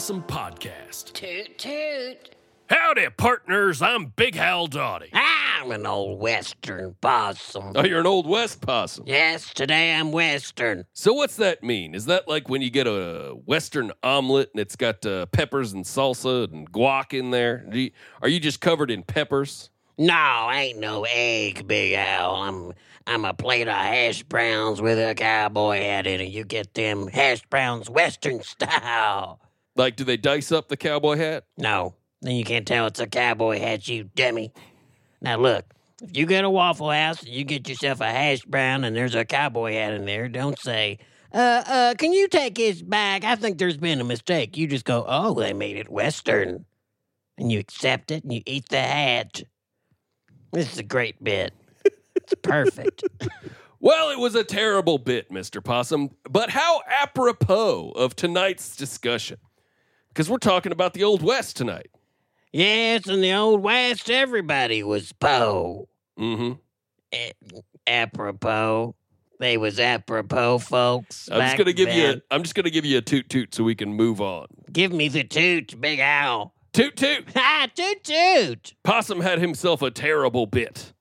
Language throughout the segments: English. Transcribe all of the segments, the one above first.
Possum Podcast. Toot toot. Howdy, partners. I'm Big Hal Dottie. I'm an old Western possum. Oh, you're an Old West possum. Yes, today I'm Western. So, what's that mean? Is that like when you get a Western omelet and it's got uh, peppers and salsa and guac in there? Do you, are you just covered in peppers? No, ain't no egg, Big Al. I'm I'm a plate of hash browns with a cowboy hat in it. You get them hash browns Western style. Like, do they dice up the cowboy hat? No, then you can't tell it's a cowboy hat, you dummy. Now look, if you get a Waffle House and you get yourself a hash brown and there's a cowboy hat in there, don't say, uh, uh, can you take his back? I think there's been a mistake. You just go, oh, they made it Western. And you accept it and you eat the hat. This is a great bit. It's perfect. Well, it was a terrible bit, Mr. Possum, but how apropos of tonight's discussion. Because we're talking about the Old West tonight. yes, in the Old West, everybody was Poe. Mm-hmm. A- apropos. They was apropos, folks. I'm just gonna give you. then. A, I'm just gonna give you a toot toot so we can move on. Give me the toot, Big Owl. Toot toot. Ha, toot toot. Possum had himself a terrible bit,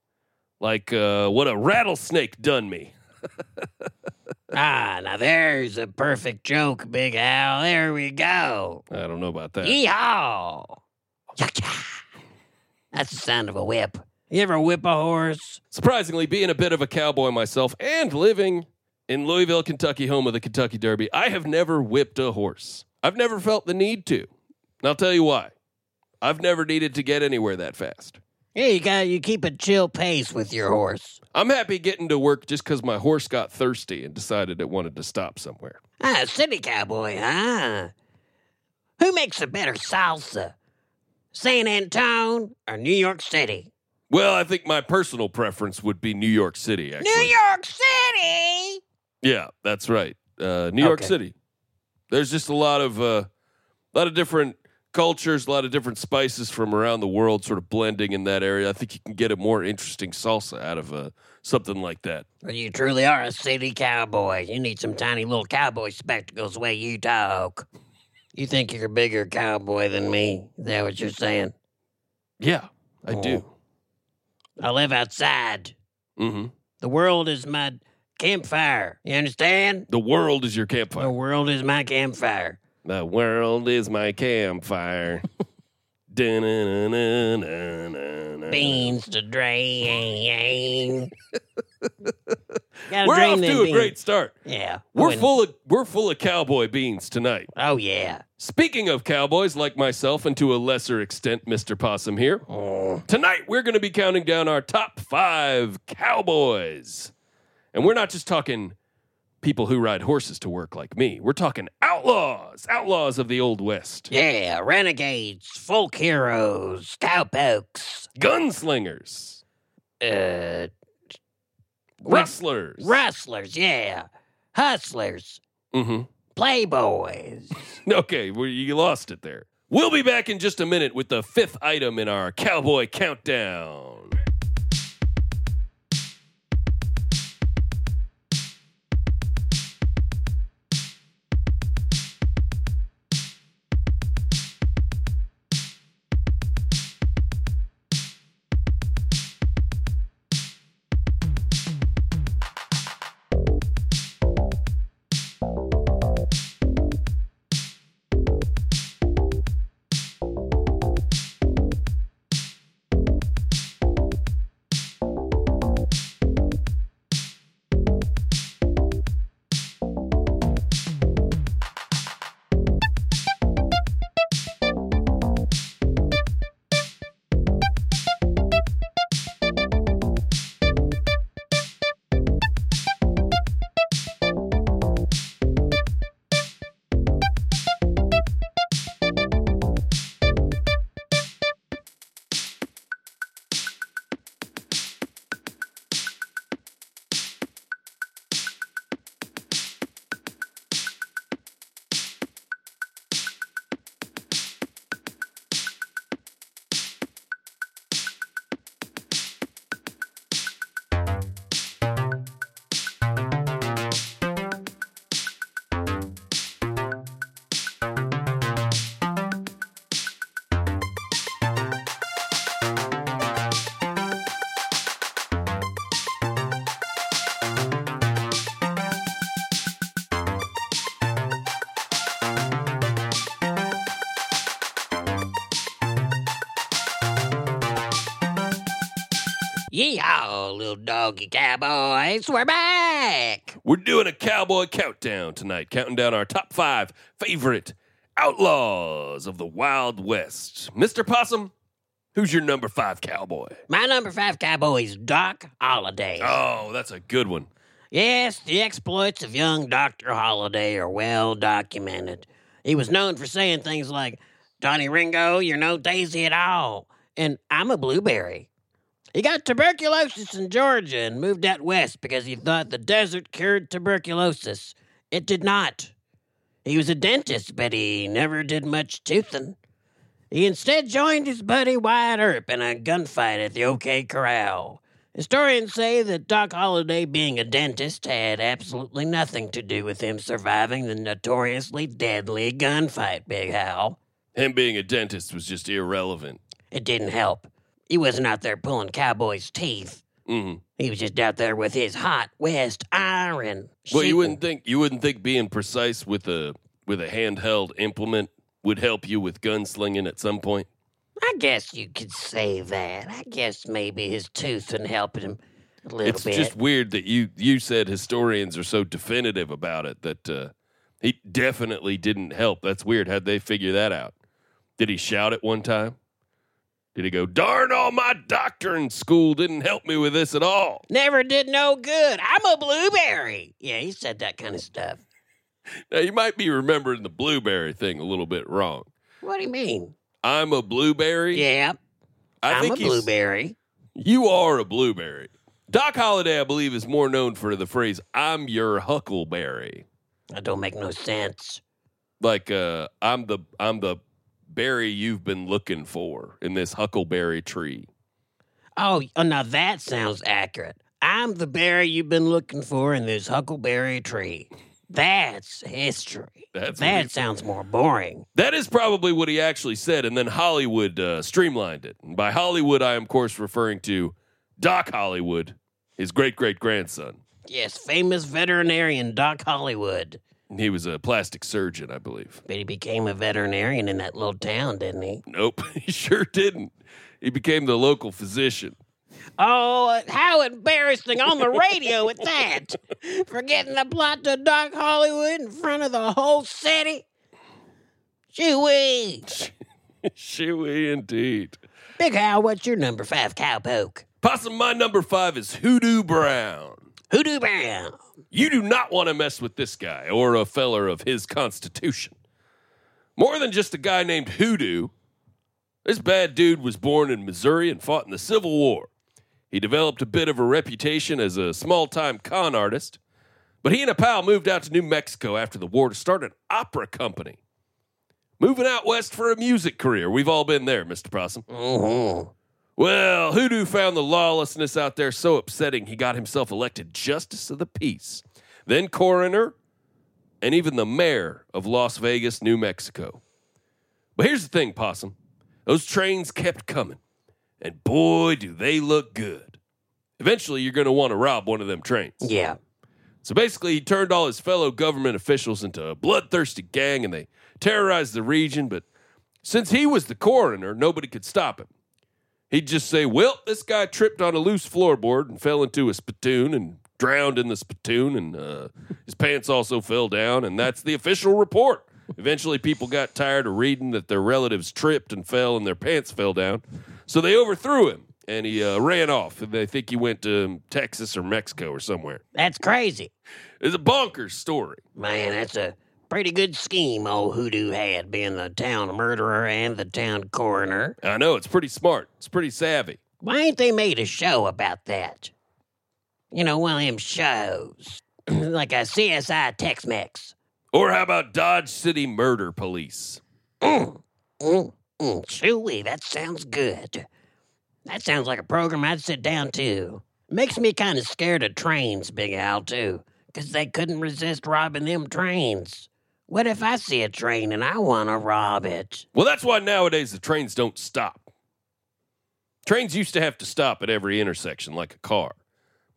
like uh, what a rattlesnake done me. Ah, now there's a perfect joke, Big Owl. There we go. I don't know about that. Yeehaw. Yucca. That's the sound of a whip. You ever whip a horse? Surprisingly, being a bit of a cowboy myself and living in Louisville, Kentucky, home of the Kentucky Derby, I have never whipped a horse. I've never felt the need to. And I'll tell you why. I've never needed to get anywhere that fast. Yeah, you got you keep a chill pace with your horse. I'm happy getting to work just because my horse got thirsty and decided it wanted to stop somewhere. Ah, city cowboy, huh? Who makes a better salsa? San Antone or New York City? Well, I think my personal preference would be New York City, actually. New York City. Yeah, that's right. Uh, New York Okay. City. There's just a lot of uh, a lot of different cultures, a lot of different spices from around the world, sort of blending in that area. I think you can get a more interesting salsa out of uh, something like that. You truly are a city cowboy. You need some tiny little cowboy spectacles the way you talk. You think you're a bigger cowboy than me? Is that what you're saying? Yeah, I do. I live outside. hmm The world is my campfire. You understand? The world is your campfire. The world is my campfire. The world is my campfire. Beans to drain. Gotta We're drain off them to a beans. great start. Yeah. We're When- full of we're full of cowboy beans tonight. Oh yeah. Speaking of cowboys, like myself, and to a lesser extent, Mr. Possum here, Oh. tonight we're going to be counting down our top five cowboys. And we're not just talking people who ride horses to work like me, we're talking outlaws, outlaws of the Old West, Yeah. Renegades, folk heroes, cowpokes, gunslingers, uh, rustlers. rustlers. Yeah. Hustlers, mm-hmm. playboys. Okay, well, you lost it there. We'll be back in just a minute with the fifth item in our cowboy countdown. Yeehaw, little doggy cowboys, we're back. We're doing a cowboy countdown tonight, counting down our top five favorite outlaws of the Wild West. Mr. Possum, who's your number five cowboy? My number five cowboy is Doc Holliday. Oh, that's a good one. Yes, the exploits of young Dr. Holliday are well documented. He was known for saying things like, Johnny Ringo, you're no daisy at all, and I'm a blueberry. He got tuberculosis in Georgia and moved out west because he thought the desert cured tuberculosis. It did not. He was a dentist, but he never did much toothing. He instead joined his buddy Wyatt Earp in a gunfight at the OK Corral. Historians say that Doc Holliday, being a dentist, had absolutely nothing to do with him surviving the notoriously deadly gunfight, Big Hal. Him being a dentist was just irrelevant. It didn't help. He wasn't out there pulling cowboys' teeth. hmm He was just out there with his hot West iron. Well, you wouldn't think you wouldn't think being precise with a with a handheld implement would help you with gunslinging at some point. I guess you could say that. I guess maybe his tooth would help him a little it's bit. It's just weird that you you said historians are so definitive about it that uh, he definitely didn't help. That's weird. How'd they figure that out? Did he shout at one time? Did he go, darn all my doctor in school didn't help me with this at all? Never did no good. I'm a blueberry. Yeah, he said that kind of stuff. Now you might be remembering the blueberry thing a little bit wrong. What do you mean? I'm a blueberry. Yeah, I I'm think a blueberry. You are a blueberry. Doc Holliday, I believe, is more known for the phrase "I'm your huckleberry." That don't make no sense. like uh i'm the i'm the berry you've been looking for in this huckleberry tree Oh, oh, now that sounds accurate. I'm the berry you've been looking for in this huckleberry tree. That's history. That's that sounds more boring. that is probably what he actually said and then hollywood uh, streamlined it and by hollywood i am of course referring to doc hollywood his great great grandson Yes, famous veterinarian Doc Hollywood. He was a plastic surgeon i believe But he became a veterinarian in that little town, didn't he? nope he sure didn't he became the local physician Oh, how embarrassing on the radio with that. Forgetting the plot to Doc Hollywood in front of the whole city. Chewie. Shooey indeed Big Hal, what's your number five cowpoke? possum my number five is hoodoo brown Hoodoo Brown. You do not want to mess with this guy or a feller of his constitution. More than just a guy named Hoodoo, this bad dude was born in Missouri and fought in the Civil War. He developed a bit of a reputation as a small time con artist, but he and a pal moved out to New Mexico after the war to start an opera company. Moving out west for a music career. We've all been there, Mr. Possum. Mm-hmm. Well, Hoodoo found the lawlessness out there so upsetting he got himself elected Justice of the Peace, then coroner, and even the mayor of Las Vegas, New Mexico. But here's the thing, Possum. Those trains kept coming, and boy, do they look good. Eventually, you're going to want to rob one of them trains. Yeah. So basically, he turned all his fellow government officials into a bloodthirsty gang and they terrorized the region. But since he was the coroner, nobody could stop him. He'd just say, Well, this guy tripped on a loose floorboard and fell into a spittoon and drowned in the spittoon, and uh, his pants also fell down. And that's the official report. Eventually, people got tired of reading that their relatives tripped and fell and their pants fell down. So they overthrew him and he uh, ran off. And they think he went to Texas or Mexico or somewhere. That's crazy. It's a bonkers story. Man, that's a pretty good scheme old Hoodoo had, being the town murderer and the town coroner. I know it's pretty smart. It's pretty savvy. Why ain't they made a show about that? You know, one of them shows. like a CSI Tex Mex. Or how about Dodge City Murder Police? Mm, mm, mm. Chewy, that sounds good. That sounds like a program I'd sit down to. Makes me kind of scared of trains, Big Al, too, 'cause they couldn't resist robbing them trains. What if I see a train and I want to rob it? Well, that's why nowadays the trains don't stop. Trains used to have to stop at every intersection like a car,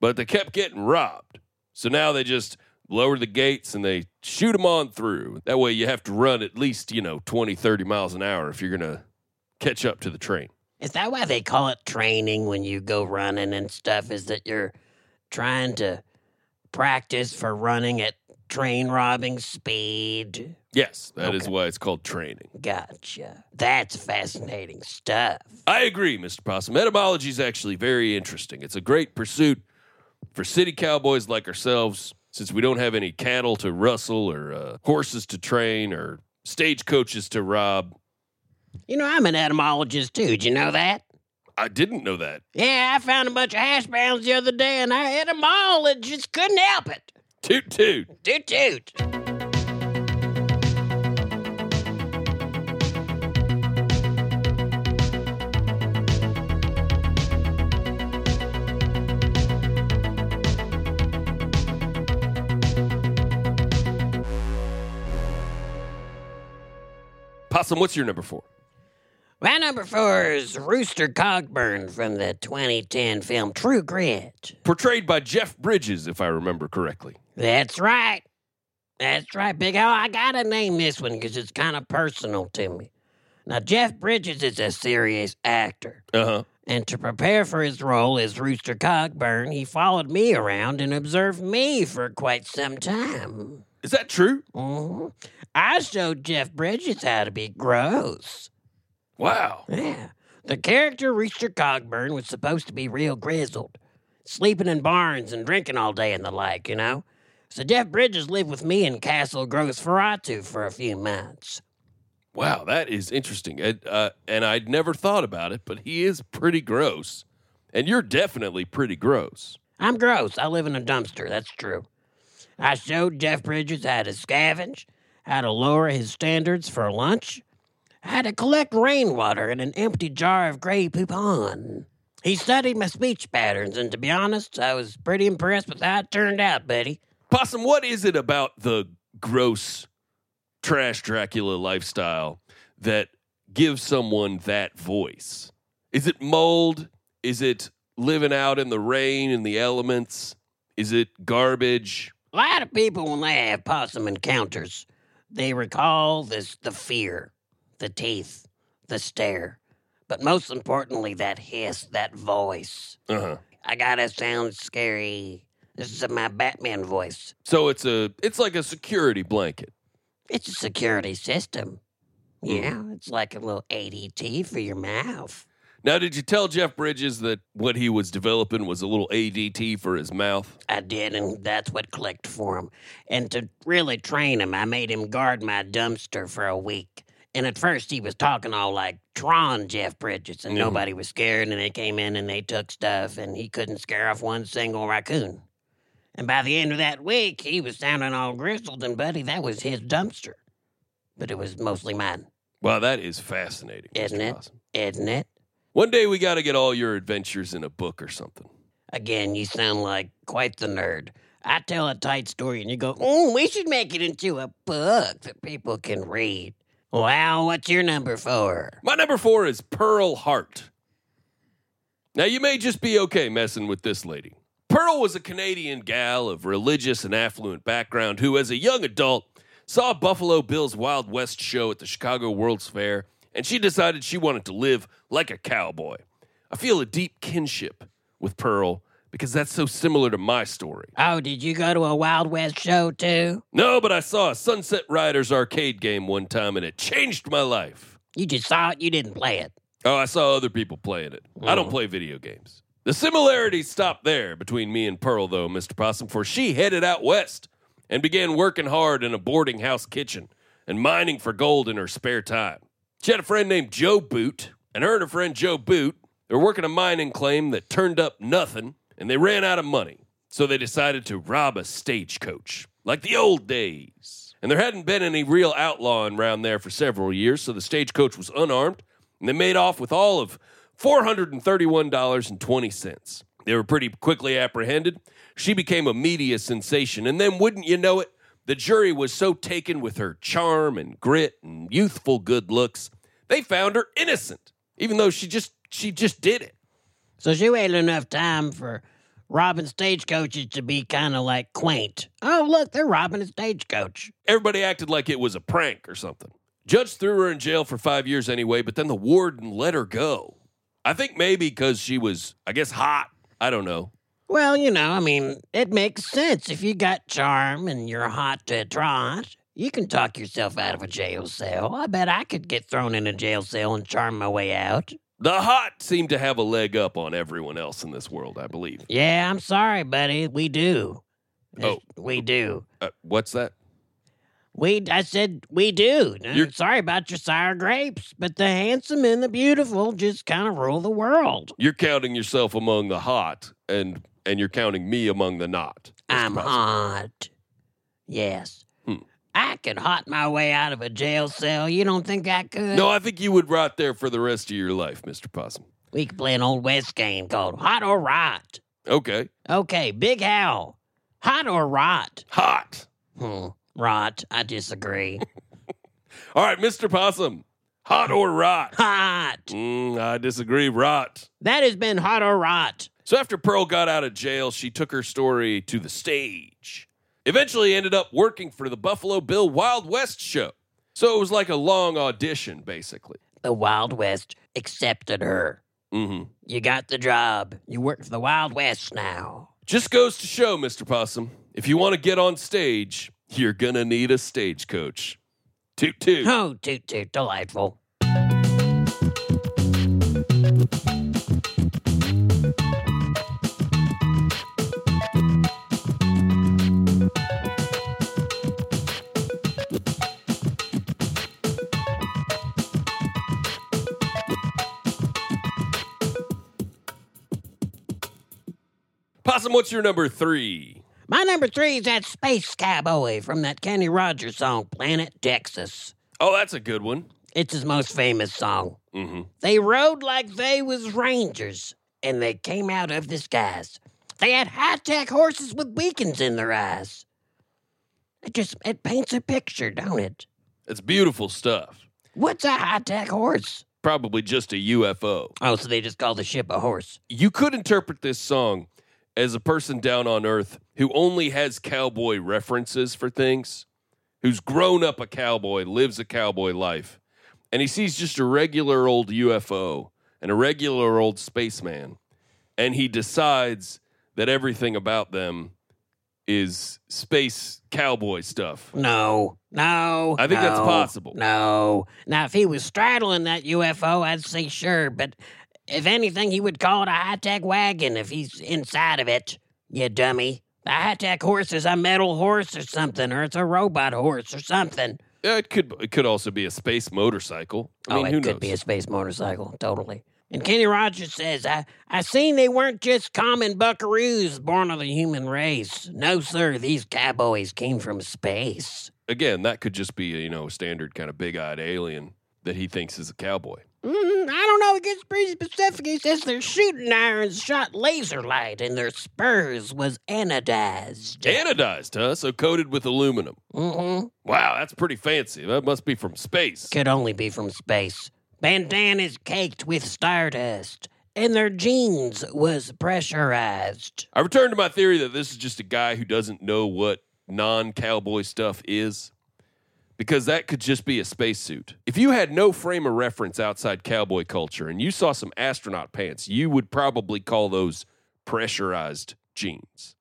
but they kept getting robbed. So now they just lower the gates and they shoot them on through. That way you have to run at least, you know, 20, 30 miles an hour if you're going to catch up to the train. Is that why they call it training when you go running and stuff? Is that you're trying to practice for running at train robbing speed? Yes, that is Okay. why it's called training. Gotcha. That's fascinating stuff. I agree, Mr. Possum. Etymology is actually very interesting. It's a great pursuit for city cowboys like ourselves, since we don't have any cattle to rustle or uh, horses to train or stagecoaches to rob. You know, I'm an etymologist too. Did you know that? I didn't know that. Yeah, I found a bunch of hash browns the other day and I ate them all and just couldn't help it. Toot toot. Toot toot. Possum, what's your number four? My number four is Rooster Cogburn from the 2010 film True Grit. Portrayed by Jeff Bridges, if I remember correctly. That's right. That's right, Big O. I gotta name this one because it's kind of personal to me. Now, Jeff Bridges is a serious actor. Uh huh. And to prepare for his role as Rooster Cogburn, he followed me around and observed me for quite some time. Is that true? hmm I showed Jeff Bridges how to be gross. Wow. Yeah. The character Rooster Cogburn was supposed to be real grizzled, sleeping in barns and drinking all day and the like, you know? So Jeff Bridges lived with me in Castle Grosferatu for a few months. Wow, that is interesting. And, uh, and I'd never thought about it, but he is pretty gross. And you're definitely pretty gross. I'm gross. I live in a dumpster. That's true. I showed Jeff Bridges how to scavenge, how to lower his standards for lunch, how to collect rainwater in an empty jar of Grey Poupon. He studied my speech patterns, and to be honest, I was pretty impressed with how it turned out, buddy. Possum, what is it about the gross trash Dracula lifestyle that gives someone that voice? Is it mold? Is it living out in the rain and the elements? Is it garbage? A lot of people, when they have possum encounters, they recall this the fear, the teeth, the stare, but most importantly, that hiss, that voice. Uh huh. I gotta sound scary. This is my Batman voice. So it's a it's like a security blanket. It's a security system. Yeah, it's like a little ADT for your mouth. Now, did you tell Jeff Bridges that what he was developing was a little ADT for his mouth? I did, and that's what clicked for him. And to really train him, I made him guard my dumpster for a week. And at first, he was talking all like Tron Jeff Bridges, and Mhm. nobody was scared. And they came in and they took stuff, and he couldn't scare off one single raccoon. And by the end of that week, he was sounding all grizzled, and buddy, that was his dumpster. But it was mostly mine, Wow, that is fascinating, Isn't it? Isn't it? One day we got to get all your adventures in a book or something. Again, you sound like quite the nerd. I tell a tight story and you go, oh, we should make it into a book that people can read. Wow, what's your number four? My number four is Pearl Hart. Now, you may just be okay messing with this lady. Pearl was a Canadian gal of religious and affluent background who, as a young adult, saw Buffalo Bill's Wild West show at the Chicago World's Fair, and she decided she wanted to live like a cowboy. I feel a deep kinship with Pearl because that's so similar to my story. Oh, did you go to a Wild West show too? No, but I saw a Sunset Riders arcade game one time and it changed my life. You just saw it, you didn't play it. Oh, I saw other people playing it. I don't mm. play video games. The similarities stopped there between me and Pearl, though, Mr. Possum, for she headed out west and began working hard in a boarding house kitchen and mining for gold in her spare time. She had a friend named Joe Boot, and her and her friend Joe Boot, were working a mining claim that turned up nothing, and they ran out of money. So they decided to rob a stagecoach, like the old days. And there hadn't been any real outlawing around there for several years, so the stagecoach was unarmed, and they made off with all of $431.20. They were pretty quickly apprehended. She became a media sensation, and then, wouldn't you know it, the jury was so taken with her charm and grit and youthful good looks, they found her innocent, even though she just she just did it. So she waited enough time for robbing stagecoaches to be kind of like quaint. Oh, look, they're robbing a stagecoach. Everybody acted like it was a prank or something. Judge threw her in jail for five years anyway, but then the warden let her go. I think maybe because she was, I guess, hot. I don't know. Well, you know, I mean, it makes sense. If you got charm and you're hot to trot, you can talk yourself out of a jail cell. I bet I could get thrown in a jail cell and charm my way out. The hot seem to have a leg up on everyone else in this world, I believe. Yeah, I'm sorry, buddy. We do. Oh. We do. Uh, what's that? We, I said we do. You're- sorry about your sour grapes, but the handsome and the beautiful just kind of rule the world. You're counting yourself among the hot, and and you're counting me among the not. I'm Possum. hot. Yes. Hmm. I could hot my way out of a jail cell. You don't think I could? No, I think you would rot there for the rest of your life, Mr. Possum. We could play an old West game called Hot or Rot. Okay. Okay, Big Hal. Hot or rot? Hot. Hmm. Rot. I disagree. All right, Mr. Possum. Hot or rot? hot. Mm, I disagree. Rot. That has been hot or rot. So after Pearl got out of jail, she took her story to the stage. Eventually ended up working for the Buffalo Bill Wild West show. So it was like a long audition, basically. The Wild West accepted her. Mm-hmm. You got the job. You work for the Wild West now. Just goes to show, Mr. Possum, if you want to get on stage, you're gonna need a stagecoach. Toot toot. Oh, toot toot, delightful. Possum, what's your number three? My number three is that space cowboy from that Kenny Rogers song, Planet Texas. Oh, that's a good one. It's his most famous song. Mm-hmm. They rode like they was rangers, and they came out of the skies. They had high-tech horses with beacons in their eyes. It just it paints a picture, don't it? It's beautiful stuff. What's a high-tech horse? Probably just a UFO. Oh, so they just call the ship a horse. You could interpret this song as a person down on Earth who only has cowboy references for things, who's grown up a cowboy, lives a cowboy life, and he sees just a regular old UFO and a regular old spaceman, and he decides that everything about them is space cowboy stuff. No, no. I think that's possible. No. Now, if he was straddling that UFO, I'd say sure, but if anything, he would call it a high tech wagon if he's inside of it. You dummy. The high tech horse is a metal horse or something, or it's a robot horse or something. Yeah, it could it could also be a space motorcycle. I oh, mean, oh, who it could knows? be a space motorcycle, totally. And Kenny Rogers says, I, I seen they weren't just common buckaroos born of the human race. No, sir, these cowboys came from space. Again, that could just be a, you know a standard kind of big-eyed alien that he thinks is a cowboy. Mm, I don't know. It gets pretty specific. He says their shooting irons shot laser light and their spurs was anodized. Anodized, huh? So coated with aluminum. Mm-hmm. Wow, that's pretty fancy. That must be from space. Could only be from space. Bandanas caked with stardust, and their jeans was pressurized. I return to my theory that this is just a guy who doesn't know what non-cowboy stuff is. Because that could just be a spacesuit. If you had no frame of reference outside cowboy culture and you saw some astronaut pants, you would probably call those pressurized jeans.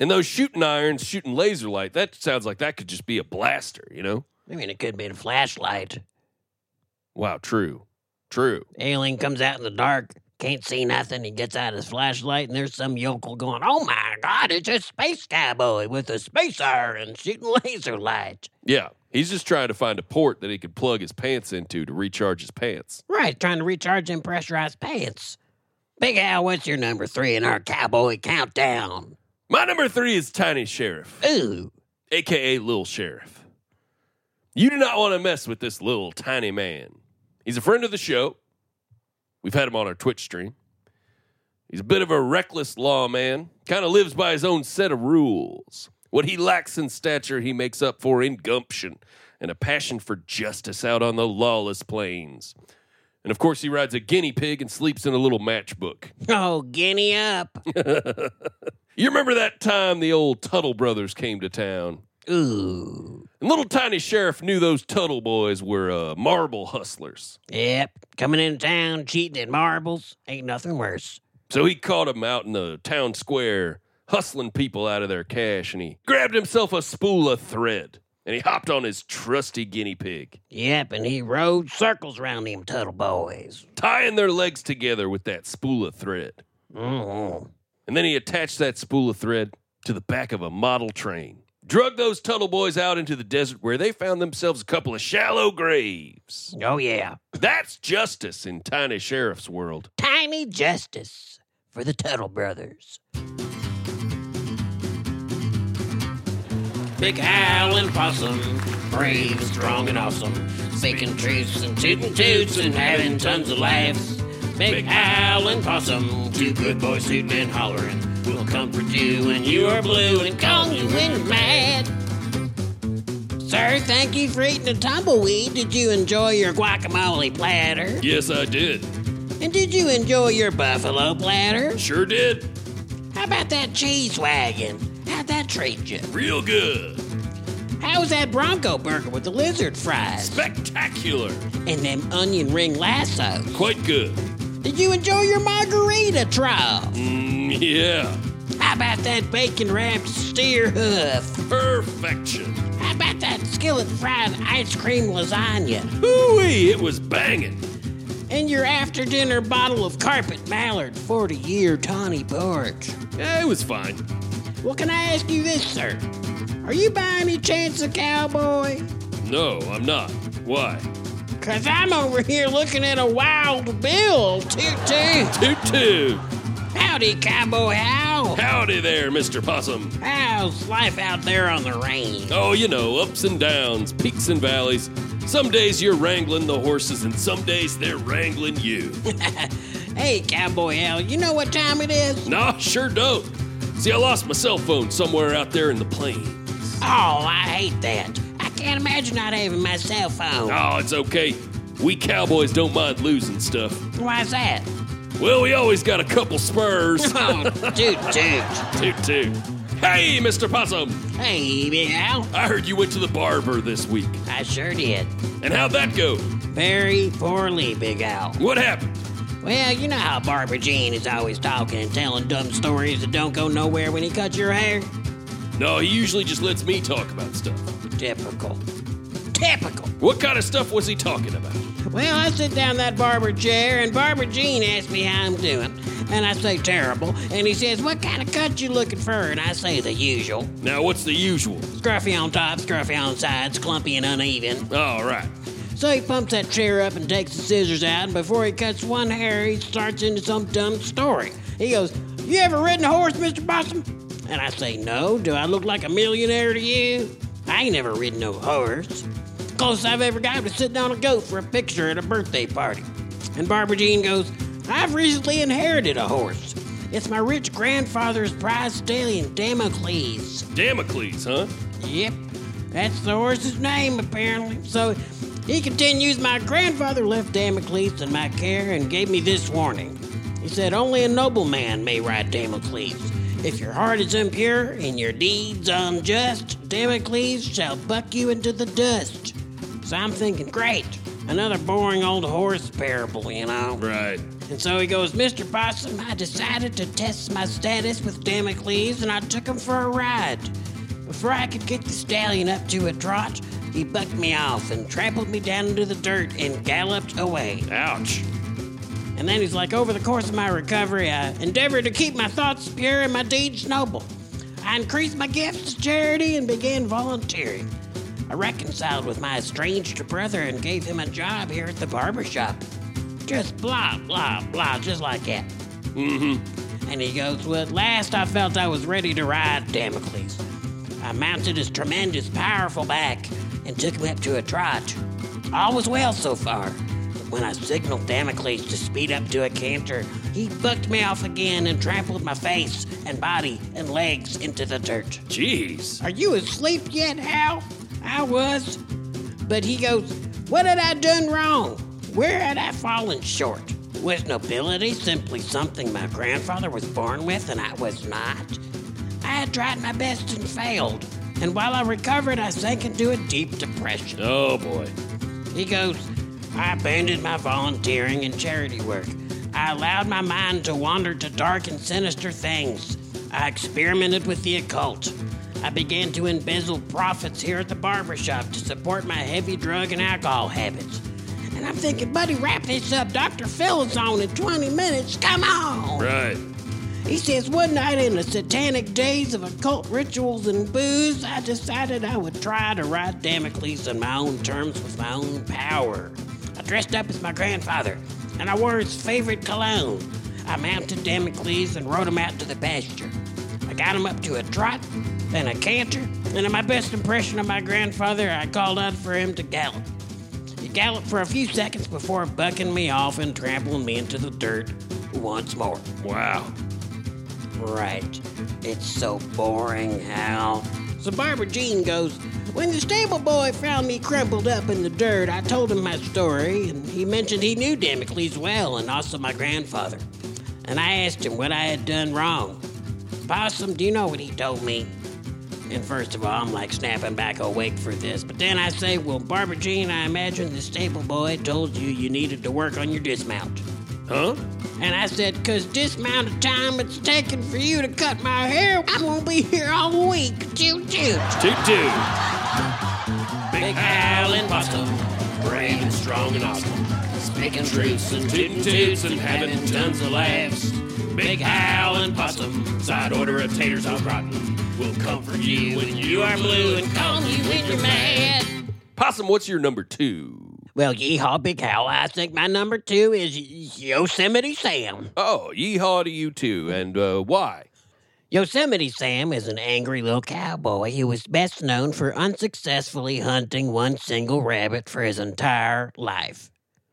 And those shooting irons, shooting laser light, that sounds like that could just be a blaster, you know? I mean, it could be a flashlight. Wow, true. True. Alien comes out in the dark, can't see nothing. He gets out his flashlight, and there's some yokel going, "Oh my God, it's a space cowboy with a space iron shooting laser light." Yeah. He's just trying to find a port that he could plug his pants into to recharge his pants. Right, trying to recharge them pressurized pants. Big Al, what's your number three in our cowboy countdown? My number three is Tiny Sheriff, Ooh, aka Little Sheriff. You do not want to mess with this little tiny man. He's a friend of the show. We've had him on our Twitch stream. He's a bit of a reckless lawman, kind of lives by his own set of rules. What he lacks in stature, he makes up for in gumption and a passion for justice out on the lawless plains. And of course, he rides a guinea pig and sleeps in a little matchbook. oh, guinea up. You remember that time the old Tuttle brothers came to town? Ooh. And little tiny sheriff knew those Tuttle boys were uh, marble hustlers. Yep. Coming into town, cheating at marbles. Ain't nothing worse. So he caught 'em out in the town square, hustling people out of their cash, and he grabbed himself a spool of thread, and he hopped on his trusty guinea pig, Yep, and he rode circles around them Tuttle boys. tying their legs together with that spool of thread. Mm-hmm. And then he attached that spool of thread to the back of a model train. Drug those Tuttle boys out into the desert where they found themselves a couple of shallow graves. Oh, yeah. That's justice in Tiny Sheriff's world. Tiny justice for the Tuttle brothers. Big howling possum, brave, and strong, and awesome. Speaking truths and tooting toots and having tons of laughs. Big howling possum, two good boys hooting and hollering. Will comfort you when you are blue and calm you when you're mad. Sir, thank you for eating a tumbleweed. Did you enjoy your guacamole platter? Yes, I did. And did you enjoy your buffalo platter? Sure did. How about that cheese wagon? That treat you? Real good. How was that Bronco burger with the lizard fries? Spectacular. And them onion ring lassos? Quite good. Did you enjoy your margarita trial? Mm, yeah. How about that bacon wrapped steer hoof? Perfection. How about that skillet fried ice cream lasagna? Hooey, it was banging. And your after dinner bottle of carpet mallard 40 year tawny port? Yeah, it was fine. Well, can I ask you this, sir? Are you by any chance a cowboy? No, I'm not. Why? Cause I'm over here looking at a wild bill. Toot toot. Toot toot. Howdy, cowboy how? Howdy there, Mr. Possum. How's life out there on the range? Oh, you know, ups and downs, peaks and valleys. Some days you're wrangling the horses, and some days they're wrangling you. hey, cowboy Hal, you know what time it is? nah, sure don't. See, I lost my cell phone somewhere out there in the plains. Oh, I hate that. I can't imagine not having my cell phone. Oh, it's okay. We cowboys don't mind losing stuff. Why's that? Well, we always got a couple spurs. Oh, toot toot. toot toot. Hey, Mr. Possum. Hey, Big Al. I heard you went to the barber this week. I sure did. And how'd that go? Very poorly, Big Al. What happened? Well, you know how Barbara Jean is always talking and telling dumb stories that don't go nowhere when he cuts your hair? No, he usually just lets me talk about stuff. Typical. Typical. What kind of stuff was he talking about? Well, I sit down that barber chair, and Barbara Jean asks me how I'm doing. And I say terrible. And he says, What kind of cut you looking for? And I say the usual. Now, what's the usual? Scruffy on top, scruffy on sides, clumpy and uneven. All right. So he pumps that chair up and takes the scissors out, and before he cuts one hair, he starts into some dumb story. He goes, You ever ridden a horse, Mr. Possum? And I say, No. Do I look like a millionaire to you? I ain't never ridden no horse. Closest I've ever got was sitting on a goat for a picture at a birthday party. And Barbara Jean goes, I've recently inherited a horse. It's my rich grandfather's prize stallion, Damocles. Damocles, huh? Yep, that's the horse's name, apparently. So he continues, My grandfather left Damocles in my care and gave me this warning. He said, Only a noble man may ride Damocles. If your heart is impure and your deeds unjust, Damocles shall buck you into the dust. So I'm thinking, great, another boring old horse parable, you know? Right. And so he goes, Mr. Possum, I decided to test my status with Damocles and I took him for a ride. Before I could get the stallion up to a trot, he bucked me off and trampled me down into the dirt and galloped away. Ouch. And then he's like, over the course of my recovery, I endeavored to keep my thoughts pure and my deeds noble. I increased my gifts to charity and began volunteering. I reconciled with my estranged brother and gave him a job here at the barber shop. Just blah, blah, blah, just like that. Mm-hmm. And he goes, Well, at last I felt I was ready to ride Damocles. I mounted his tremendous, powerful back and took him up to a trot. All was well so far. But when I signaled Damocles to speed up to a canter, he bucked me off again and trampled my face and body and legs into the dirt. Jeez. Are you asleep yet, Hal? I was. But he goes, What had I done wrong? Where had I fallen short? Was nobility simply something my grandfather was born with and I was not? I had tried my best and failed. And while I recovered, I sank into a deep depression. Oh boy. He goes, I abandoned my volunteering and charity work. I allowed my mind to wander to dark and sinister things. I experimented with the occult. I began to embezzle profits here at the barber shop to support my heavy drug and alcohol habits. And I'm thinking, buddy, wrap this up. Dr. Phil is on in 20 minutes. Come on. Right. He says, one night in the satanic days of occult rituals and booze, I decided I would try to ride Damocles on my own terms with my own power. I dressed up as my grandfather, and I wore his favorite cologne. I mounted Damocles and rode him out to the pasture. I got him up to a trot, then a canter, and in my best impression of my grandfather, I called out for him to gallop. He galloped for a few seconds before bucking me off and trampling me into the dirt once more. Wow. Right. It's so boring, Hal. So Barbara Jean goes, When the stable boy found me crumpled up in the dirt, I told him my story, and he mentioned he knew Damocles well and also my grandfather. And I asked him what I had done wrong. Possum, do you know what he told me? And first of all, I'm like snapping back awake for this. But then I say, Well, Barbara Jean, I imagine the stable boy told you you needed to work on your dismount. Huh? And I said, because this amount of time it's taking for you to cut my hair, I'm to be here all week. Choo choo. Toot toot. Big Hal and Boston, brave and strong and awesome. Speaking truths and tootin' toots and having tons of laughs. Big Hal and Possum, side order of taters all rotten. We'll comfort you when you are blue and calm you when you're mad. Possum, what's your number two? Well, yeehaw, Big Hal. I think my number two is Yosemite Sam. Oh, yeehaw to you too. And uh, why? Yosemite Sam is an angry little cowboy who was best known for unsuccessfully hunting one single rabbit for his entire life.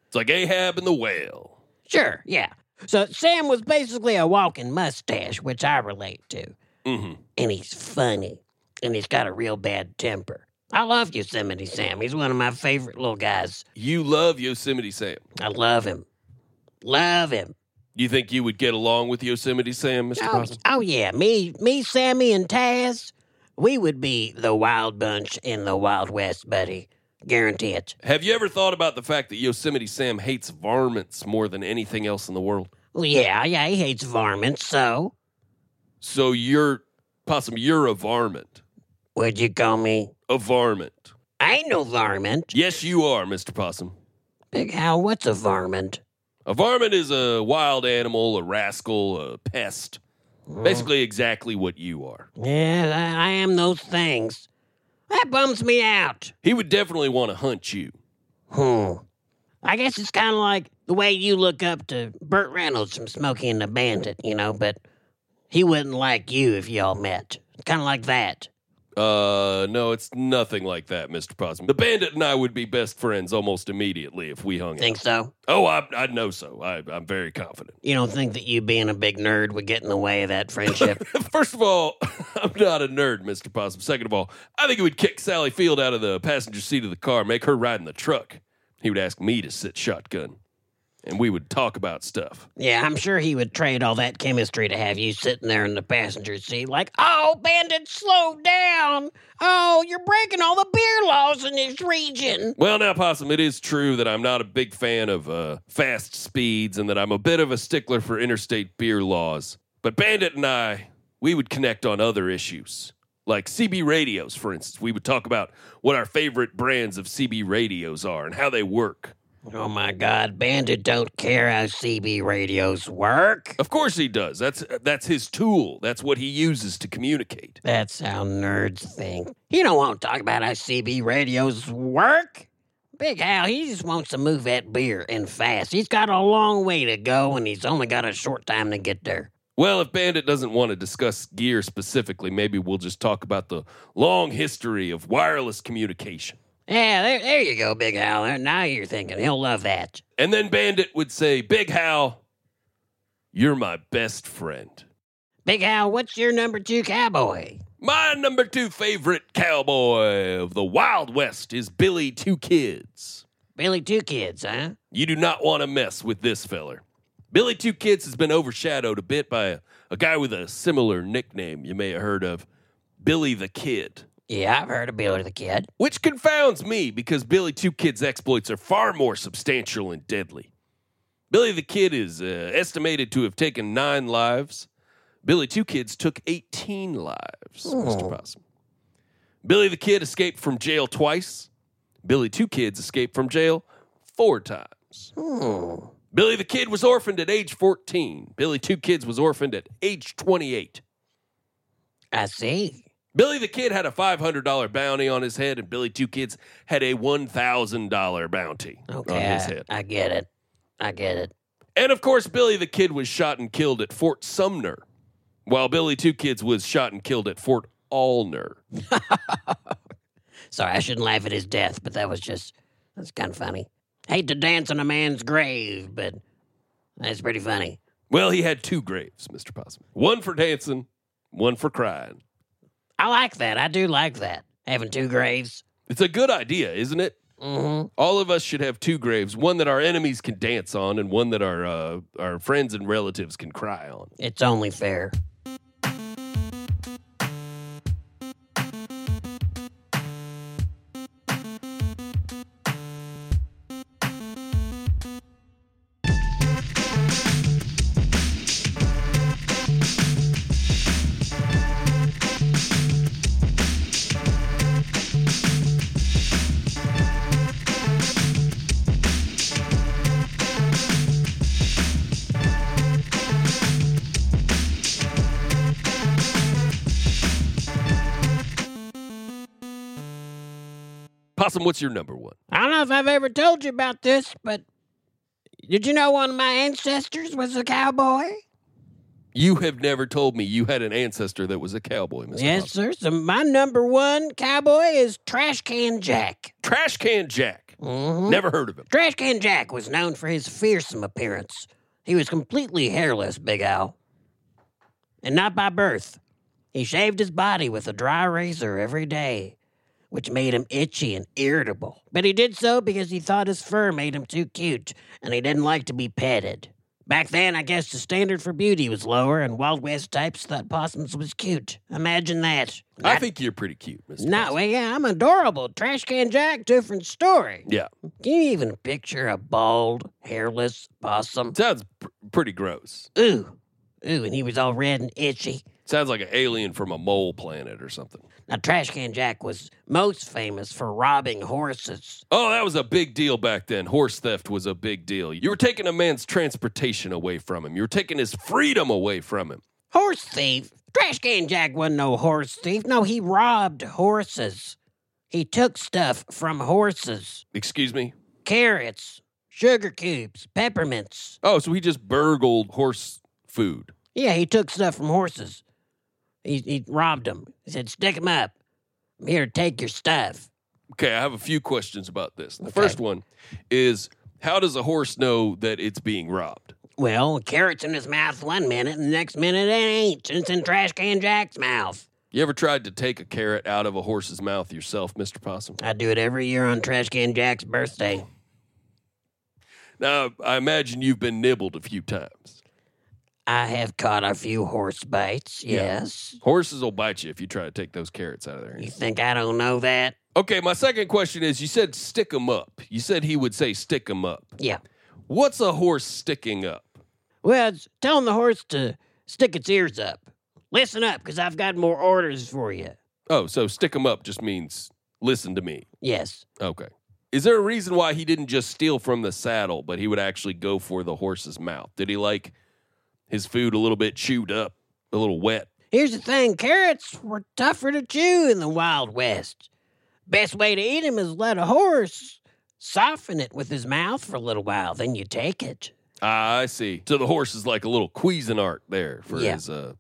It's like Ahab and the whale. Sure, yeah. So Sam was basically a walking mustache, which I relate to. Mm-hmm. And he's funny. And he's got a real bad temper. I love Yosemite Sam. He's one of my favorite little guys. You love Yosemite Sam. I love him. Love him. You think you would get along with Yosemite Sam, Mr. Oh, Possum? oh yeah, me, me, Sammy, and Taz, we would be the wild bunch in the Wild West, buddy. Guarantee it. Have you ever thought about the fact that Yosemite Sam hates varmints more than anything else in the world? Well, yeah, yeah, he hates varmints, so So you're, Possum, you're a varmint. would you call me? A varmint. I ain't no varmint. Yes, you are, Mr. Possum. Big Hal, what's a varmint? A varmint is a wild animal, a rascal, a pest. Basically, exactly what you are. Yeah, I, I am those things. That bums me out. He would definitely want to hunt you. Hmm. I guess it's kind of like the way you look up to Burt Reynolds from Smokey and the Bandit, you know, but he wouldn't like you if y'all met. Kind of like that. Uh, no, it's nothing like that, Mr. Possum. The bandit and I would be best friends almost immediately if we hung out. Think so? Oh, I, I know so. I, I'm very confident. You don't think that you being a big nerd would get in the way of that friendship? First of all, I'm not a nerd, Mr. Possum. Second of all, I think it would kick Sally Field out of the passenger seat of the car, make her ride in the truck. He would ask me to sit shotgun, and we would talk about stuff. yeah, I'm sure he would trade all that chemistry to have you sitting there in the passenger seat, like, oh, Bandit, slow down. Oh, you're breaking all the beer laws in this region. Well, now, Possum, it is true that I'm not a big fan of uh, fast speeds and that I'm a bit of a stickler for interstate beer laws. But Bandit and I, we would connect on other issues. Like CB radios, for instance. We would talk about what our favorite brands of CB radios are and how they work. Oh my God, Bandit don't care how CB radios work. Of course he does. That's that's his tool. That's what he uses to communicate. That's how nerds think. He don't want to talk about how CB radios work. Big Al, he just wants to move that beer and fast. He's got a long way to go, and he's only got a short time to get there. Well, if Bandit doesn't want to discuss gear specifically, maybe we'll just talk about the long history of wireless communication. Yeah, there, there you go, Big Hal. Now you're thinking he'll love that. And then Bandit would say, Big Hal, you're my best friend. Big Hal, what's your number two cowboy? My number two favorite cowboy of the Wild West is Billy Two Kids. Billy Two Kids, huh? You do not want to mess with this feller. Billy Two Kids has been overshadowed a bit by a, a guy with a similar nickname you may have heard of Billy the Kid. Yeah, I've heard of Billy the Kid. which confounds me because Billy Two Kid's exploits are far more substantial and deadly. Billy the Kid is uh, estimated to have taken nine lives. Billy Two Kids took 18 lives, Mr. Possum. Billy the Kid escaped from jail twice. Billy Two Kids escaped from jail four times. Hmm. Billy the Kid was orphaned at age 14. Billy Two Kids was orphaned at age 28. I see. Billy the Kid had a $500 bounty on his head, and Billy Two Kids had a $1,000 bounty Okay, on his I, head. I get it. I get it. And of course, Billy the Kid was shot and killed at Fort Sumner, while Billy Two Kids was shot and killed at Fort Allner. Sorry, I shouldn't laugh at his death, but that was just that's kind of funny. Hate to dance on a man's grave, but that's pretty funny. Well, he had two graves, Mr. Possum. One for dancing, one for crying. I like that. I do like that. Having two graves. It's a good idea, isn't it? Mm-hmm. All of us should have two graves, one that our enemies can dance on, and one that our uh, our friends and relatives can cry on. It's only fair. Possum, what's your number one? I don't know if I've ever told you about this, but did you know one of my ancestors was a cowboy? You have never told me you had an ancestor that was a cowboy, Mr. Yes, Possum. sir. So my number one cowboy is Trash Can Jack. Trash Can Jack. Mm-hmm. Never heard of him. Trash Can Jack was known for his fearsome appearance. He was completely hairless, Big Howell. And not by birth. He shaved his body with a dry razor every day, which made him itchy and irritable. But he did so because he thought his fur made him too cute, and he didn't like to be petted. Back then, I guess the standard for beauty was lower, and Wild West types thought possums was cute. Imagine that. I think you're pretty cute, Mr. No, well, yeah, I'm adorable. Trash Can Jack, different story. Yeah. Can you even picture a bald, hairless possum? Sounds pr- pretty gross. Ooh, ooh, and he was all red and itchy. Sounds like an alien from a mole planet or something. Now, Trash Can Jack was most famous for robbing horses. Oh, that was a big deal back then. Horse theft was a big deal. You were taking a man's transportation away from him. You were taking his freedom away from him. Horse thief? Trash Can Jack wasn't no horse thief. No, he robbed horses. He took stuff from horses Excuse me? carrots, sugar cubes, peppermints. Oh, so he just burgled horse food. Yeah, he took stuff from horses. He, he robbed them. He said, Stick 'em up. I'm here to take your stuff. Okay, I have a few questions about this. The Okay. first one is how does a horse know that it's being robbed? Well, carrot's in his mouth one minute, and the next minute it ain't. It's in Trash Can Jack's mouth. You ever tried to take a carrot out of a horse's mouth yourself, Mr. Possum? I do it every year on Trash Can Jack's birthday. Now, I imagine you've been nibbled a few times. I have caught a few horse bites, Yeah. yes. Horses will bite you if you try to take those carrots out of there. You think I don't know that? Okay, my second question is you said stick 'em up. You said he would say stick 'em up. Yeah. What's a horse sticking up? Well, it's telling the horse to stick its ears up. Listen up, because I've got more orders for you. Oh, so stick stick 'em up just means listen to me. Yes. Okay. Is there a reason why he didn't just steal from the saddle, but he would actually go for the horse's mouth? Did he like his food a little bit chewed up, a little wet? Here's the thing carrots were tougher to chew in the Wild West. Best way to eat 'em is let a horse soften it with his mouth for a little while, then you take it. Ah, I see. So the horse is like a little Cuisinart there for Yeah. his uh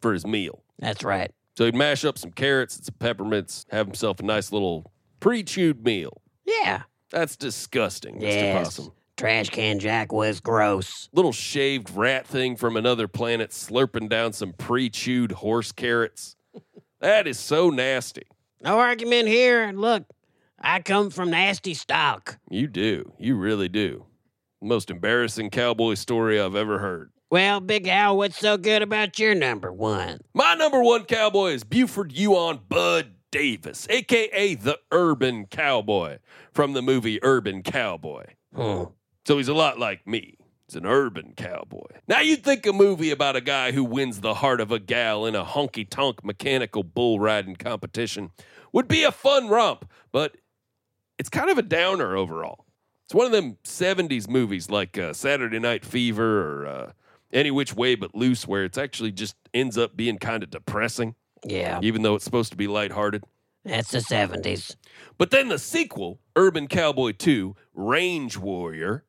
for his meal. That's right. So he'd mash up some carrots and some peppermints, have himself a nice little pre-chewed meal. Yeah. That's disgusting, Mr. Yes. Possum. Trash Can Jack was gross. Little shaved rat thing from another planet slurping down some pre-chewed horse carrots. That is so nasty. No argument here. Look, I come from nasty stock. You do. You really do. Most embarrassing cowboy story I've ever heard. Well, Big Howell, what's so good about your number one? My number one cowboy is Buford Huon Bud Davis, aka the Urban Cowboy from the movie Urban Cowboy. Hmm. So he's a lot like me. He's an urban cowboy. Now you'd think a movie about a guy who wins the heart of a gal in a honky tonk mechanical bull riding competition would be a fun romp, but it's kind of a downer overall. It's one of them 70s movies like uh, Saturday Night Fever or uh, Any Which Way But Loose, where it's actually just ends up being kind of depressing, Yeah, even though it's supposed to be lighthearted. that's the 70s. But then the sequel, Urban Cowboy 2 Range Warrior,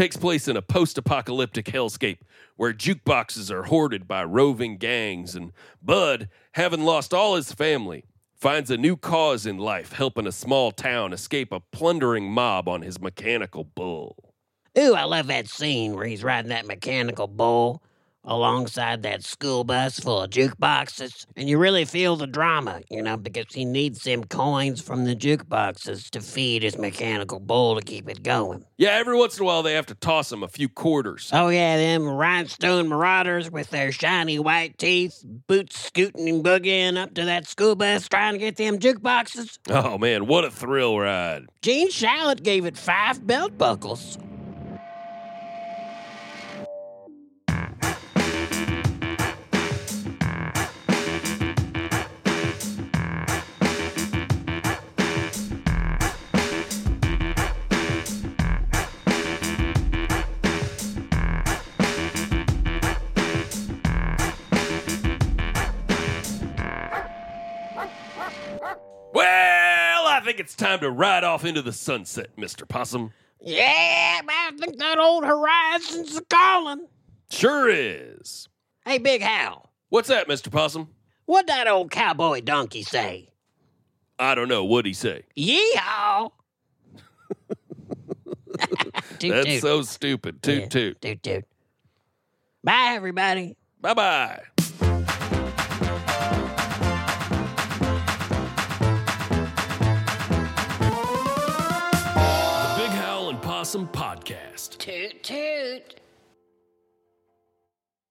takes place in a post apocalyptic hellscape where jukeboxes are hoarded by roving gangs, and Bud, having lost all his family, finds a new cause in life helping a small town escape a plundering mob on his mechanical bull. Ooh, I love that scene where he's riding that mechanical bull alongside that school bus full of jukeboxes. And you really feel the drama, you know, because he needs them coins from the jukeboxes to feed his mechanical bull to keep it going. Yeah, every once in a while they have to toss him a few quarters. Oh, yeah, them rhinestone marauders with their shiny white teeth, boots scooting and boogieing up to that school bus trying to get them jukeboxes. Oh man, what a thrill ride. Gene Shalit gave it five belt buckles. It's time to ride off into the sunset, Mr. Possum. Yeah, I think that old horizon's a calling. Sure is. Hey, Big Howell, What's that, Mr. Possum? what'd that old cowboy donkey say? I don't know. What'd he say? Yeehaw! toot, That's toot. so stupid. Toot Yeah. toot. toot, toot. Bye, everybody. Bye bye. Awesome Podcast. Toot toot.